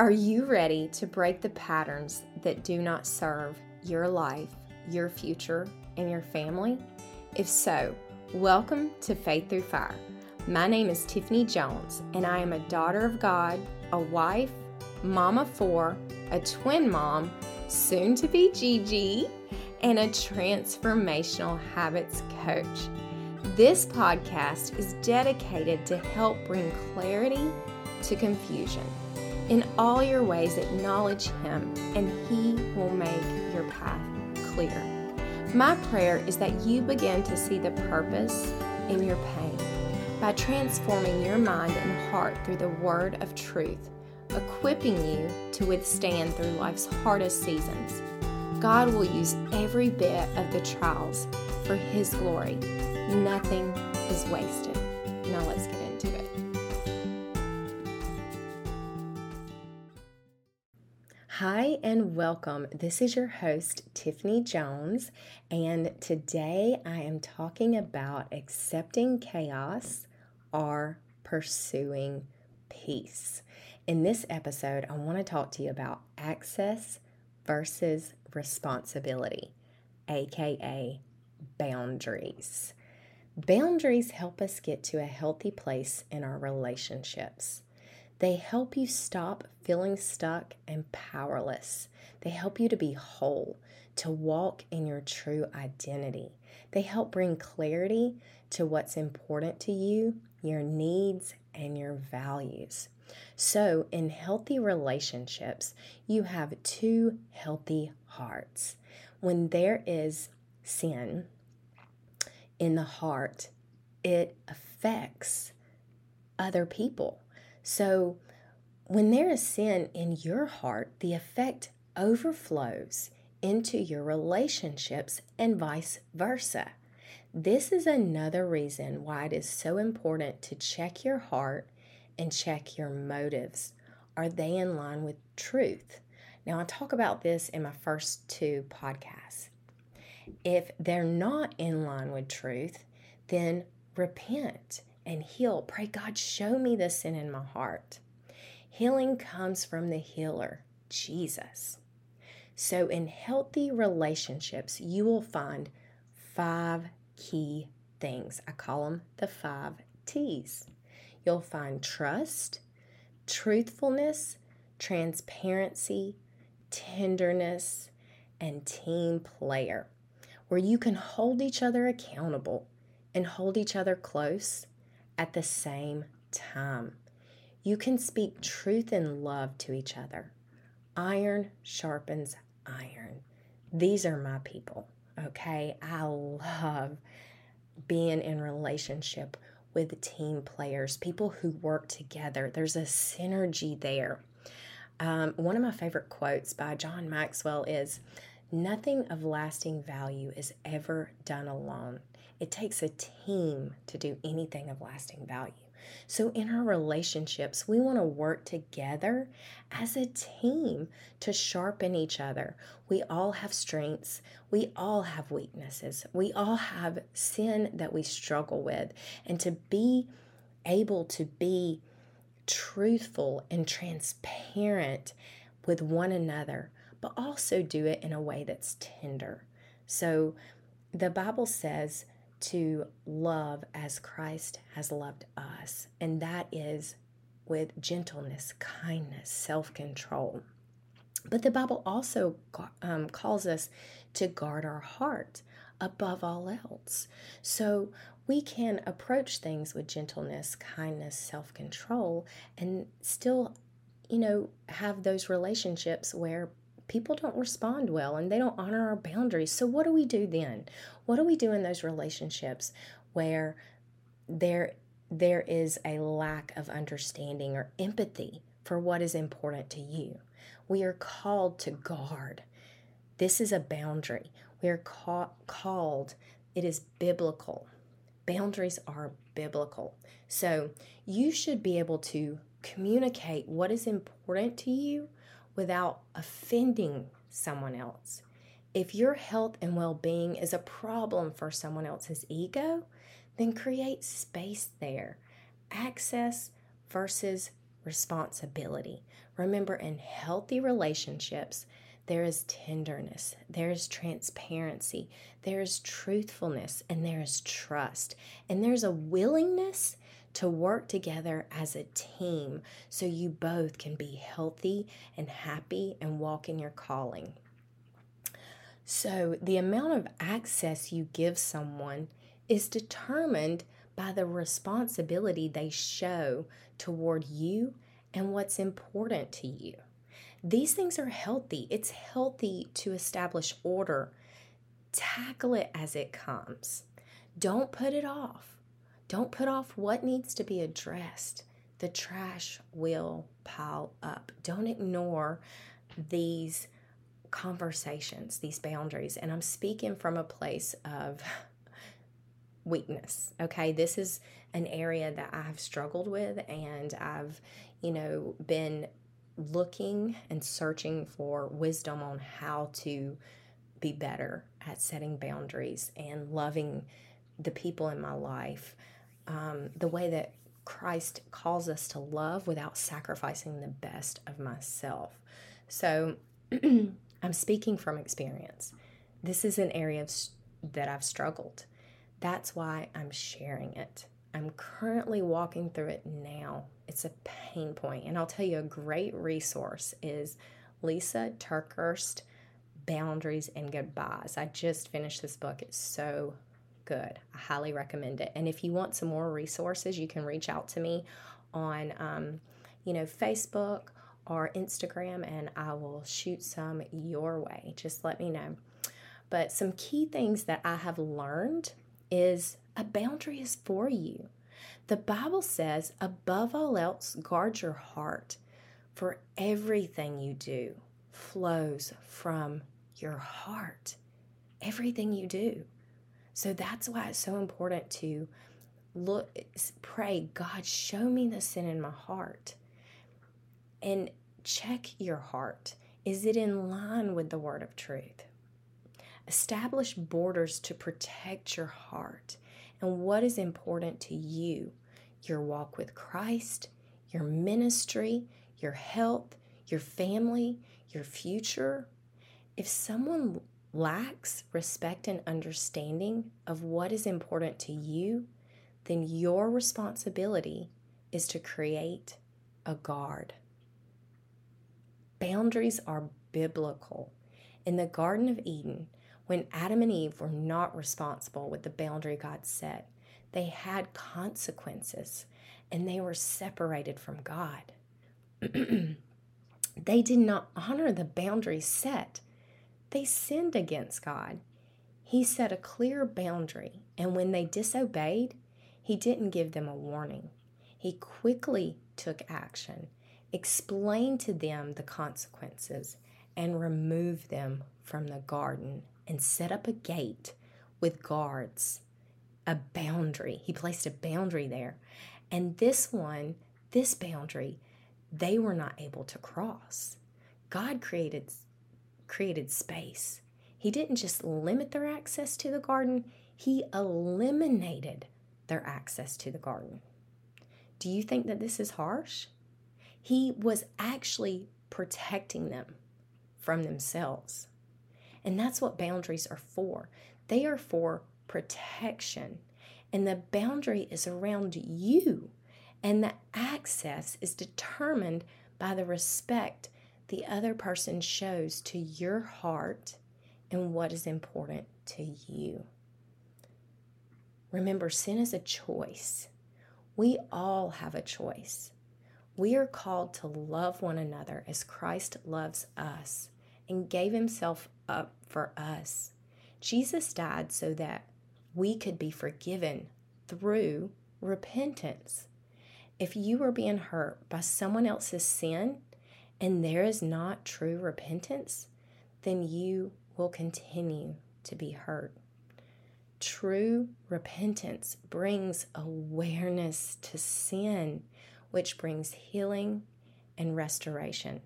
Are you ready to break the patterns that do not serve your life, your future, and your family? If so, welcome to Faith Through Fire. My name is Tiffany Jones, and I am a daughter of God, a wife, mama four, a twin mom, soon to be Gigi, and a transformational habits coach. This podcast is dedicated to help bring clarity to confusion. In all your ways, acknowledge Him, and He will make your path clear. My prayer is that you begin to see the purpose in your pain by transforming your mind and heart through the word of truth, equipping you to withstand through life's hardest seasons. God will use every bit of the trials for His glory. Nothing is wasted. Now let's get into it. Hi, and welcome. This is your host, Tiffany Jones, and today I am talking about accepting chaos or pursuing peace. In this episode, I want to talk to you about access versus responsibility, aka boundaries. Boundaries help us get to a healthy place in our relationships. They help you stop feeling stuck and powerless. They help you to be whole, to walk in your true identity. They help bring clarity to what's important to you, your needs, and your values. So, in healthy relationships, you have two healthy hearts. When there is sin in the heart, it affects other people. So, when there is sin in your heart, the effect overflows into your relationships and vice versa. This is another reason why it is so important to check your heart and check your motives. Are they in line with truth? Now, I talk about this in my first two podcasts. If they're not in line with truth, then repent and heal. Pray, God, show me the sin in my heart. Healing comes from the healer, Jesus. So, in healthy relationships, you will find five key things. I call them the five T's. You'll find trust, truthfulness, transparency, tenderness, and team player, where you can hold each other accountable and hold each other close at the same time. You can speak truth and love to each other. Iron sharpens iron. These are my people, okay? I love being in relationship with team players, people who work together. There's a synergy there. Um, one of my favorite quotes by John Maxwell is Nothing of lasting value is ever done alone. It takes a team to do anything of lasting value. So, in our relationships, we want to work together as a team to sharpen each other. We all have strengths, we all have weaknesses, we all have sin that we struggle with. And to be able to be truthful and transparent with one another, but also do it in a way that's tender. So, the Bible says, to love as Christ has loved us, and that is with gentleness, kindness, self control. But the Bible also um, calls us to guard our heart above all else. So we can approach things with gentleness, kindness, self control, and still, you know, have those relationships where people don't respond well and they don't honor our boundaries. So, what do we do then? What do we do in those relationships where there there is a lack of understanding or empathy for what is important to you? We are called to guard. This is a boundary. We are ca- called, it is biblical. Boundaries are biblical. So you should be able to communicate what is important to you without offending someone else. If your health and well being is a problem for someone else's ego, then create space there. Access versus responsibility. Remember, in healthy relationships, there is tenderness, there is transparency, there is truthfulness, and there is trust. And there's a willingness to work together as a team so you both can be healthy and happy and walk in your calling. So, the amount of access you give someone is determined by the responsibility they show toward you and what's important to you. These things are healthy. It's healthy to establish order. Tackle it as it comes. Don't put it off. Don't put off what needs to be addressed. The trash will pile up. Don't ignore these conversations, these boundaries. And I'm speaking from a place of weakness. Okay, this is an area that I've struggled with, and I've, you know, been looking and searching for wisdom on how to be better at setting boundaries and loving the people in my life um, the way that Christ calls us to love without sacrificing the best of myself. So I'm speaking from experience. This is an area of, that I've struggled. That's why I'm sharing it. I'm currently walking through it now. It's a pain point. And I'll tell you a great resource is Lisa TerKeurst Boundaries and Goodbyes. I just finished this book. It's so good. I highly recommend it. And if you want some more resources, you can reach out to me on, um, you know, Facebook or Instagram, and I will shoot some your way. Just let me know. But some key things that I have learned is a boundary is for you. The Bible says, above all else, guard your heart, for everything you do flows from your heart. Everything you do. So that's why it's so important to look, pray, God, show me the sin in my heart. And check your heart. Is it in line with the word of truth? Establish borders to protect your heart and what is important to you your walk with Christ, your ministry, your health, your family, your future. If someone lacks respect and understanding of what is important to you, then your responsibility is to create a guard. Boundaries are biblical. In the Garden of Eden, when Adam and Eve were not responsible with the boundary God set, they had consequences and they were separated from God. they did not honor the boundaries set. They sinned against God. He set a clear boundary, and when they disobeyed, He didn't give them a warning. He quickly took action, explained to them the consequences, and removed them from the garden and set up a gate with guards, a boundary. He placed a boundary there. And this one, this boundary, they were not able to cross. God created created space. He didn't just limit their access to the garden, he eliminated their access to the garden. Do you think that this is harsh? He was actually protecting them from themselves. And that's what boundaries are for. They are for protection. And the boundary is around you. And the access is determined by the respect the other person shows to your heart and what is important to you. Remember, sin is a choice. We all have a choice. We are called to love one another as Christ loves us and gave himself up for us. Jesus died so that we could be forgiven through repentance. If you are being hurt by someone else's sin and there is not true repentance, then you will continue to be hurt. True repentance brings awareness to sin, which brings healing and restoration.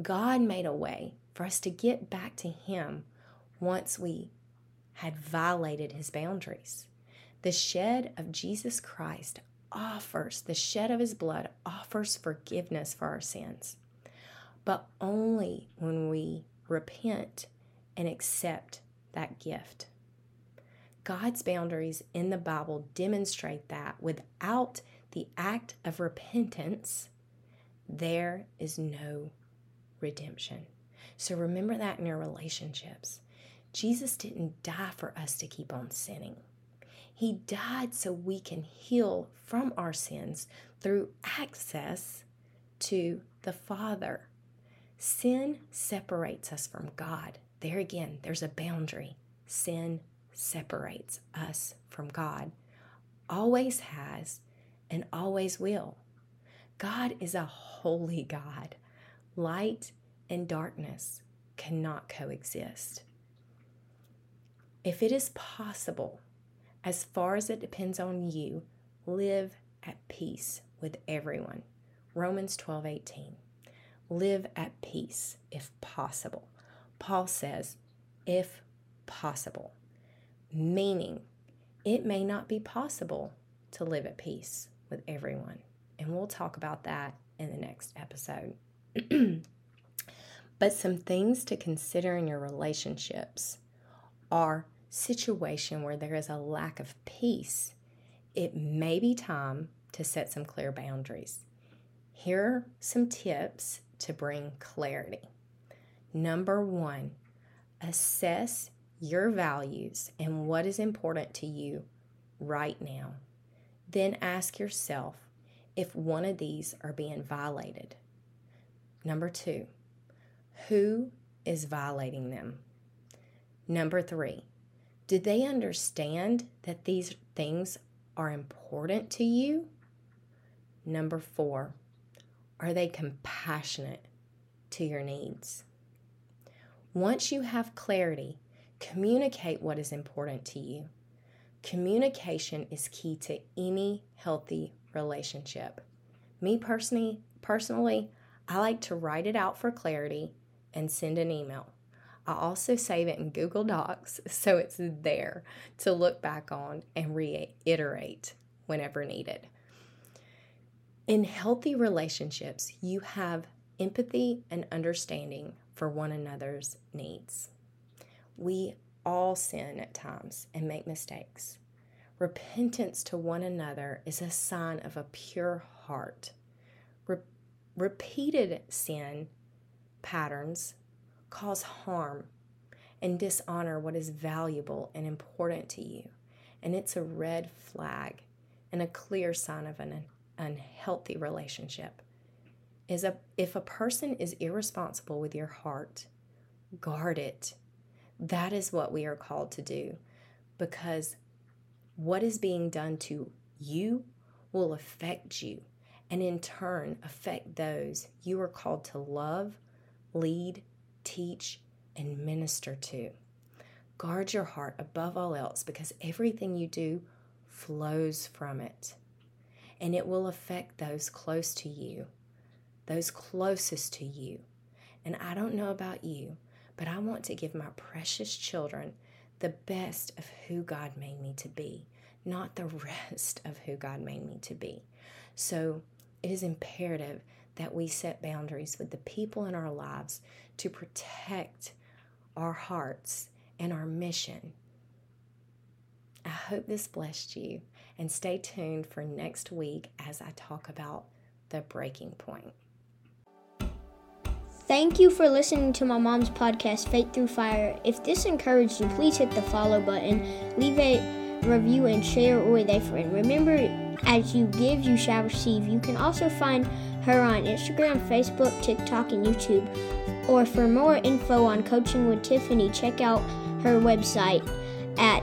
God made a way for us to get back to Him once we had violated His boundaries. The shed of Jesus Christ offers, the shed of his blood offers forgiveness for our sins. But only when we repent and accept that gift. God's boundaries in the Bible demonstrate that without the act of repentance, there is no redemption. So remember that in your relationships. Jesus didn't die for us to keep on sinning. He died so we can heal from our sins through access to the Father. Sin separates us from God. There again, there's a boundary. Sin separates us from God, always has, and always will. God is a holy God. Light and darkness cannot coexist. If it is possible, as far as it depends on you, live at peace with everyone. Romans 12 18. Live at peace if possible. Paul says, if possible, meaning it may not be possible to live at peace with everyone. And we'll talk about that in the next episode. but some things to consider in your relationships are situation where there is a lack of peace, it may be time to set some clear boundaries. Here are some tips to bring clarity. Number one, assess your values and what is important to you right now. Then ask yourself if one of these are being violated. Number two, who is violating them? Number three, do they understand that these things are important to you? Number four, are they compassionate to your needs? Once you have clarity, communicate what is important to you. Communication is key to any healthy relationship. Me personally, personally, I like to write it out for clarity and send an email. I also save it in Google Docs so it's there to look back on and reiterate whenever needed. In healthy relationships, you have empathy and understanding for one another's needs. We all sin at times and make mistakes. Repentance to one another is a sign of a pure heart. Re- repeated sin patterns cause harm and dishonor what is valuable and important to you. And it's a red flag and a clear sign of an unhealthy relationship. Is a, if a person is irresponsible with your heart, guard it. That is what we are called to do because what is being done to you will affect you and in turn affect those you are called to love, lead, teach, and minister to. Guard your heart above all else because everything you do flows from it. And it will affect those close to you, those closest to you. And I don't know about you, but I want to give my precious children the best of who God made me to be, not the rest of who God made me to be. So it is imperative that we set boundaries with the people in our lives to protect our hearts and our mission. I hope this blessed you and stay tuned for next week as I talk about the breaking point. Thank you for listening to my mom's podcast, Faith Through Fire. If this encouraged you, please hit the follow button, leave a review, and share it with a friend. Remember, as you give, you shall receive. You can also find her on Instagram, Facebook, TikTok, and YouTube. Or for more info on coaching with Tiffany, check out her website at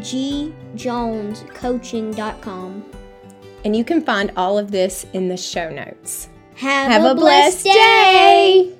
tiffanyGjonescoaching.com. And you can find all of this in the show notes. Have, Have a, a, blessed, blessed day. day.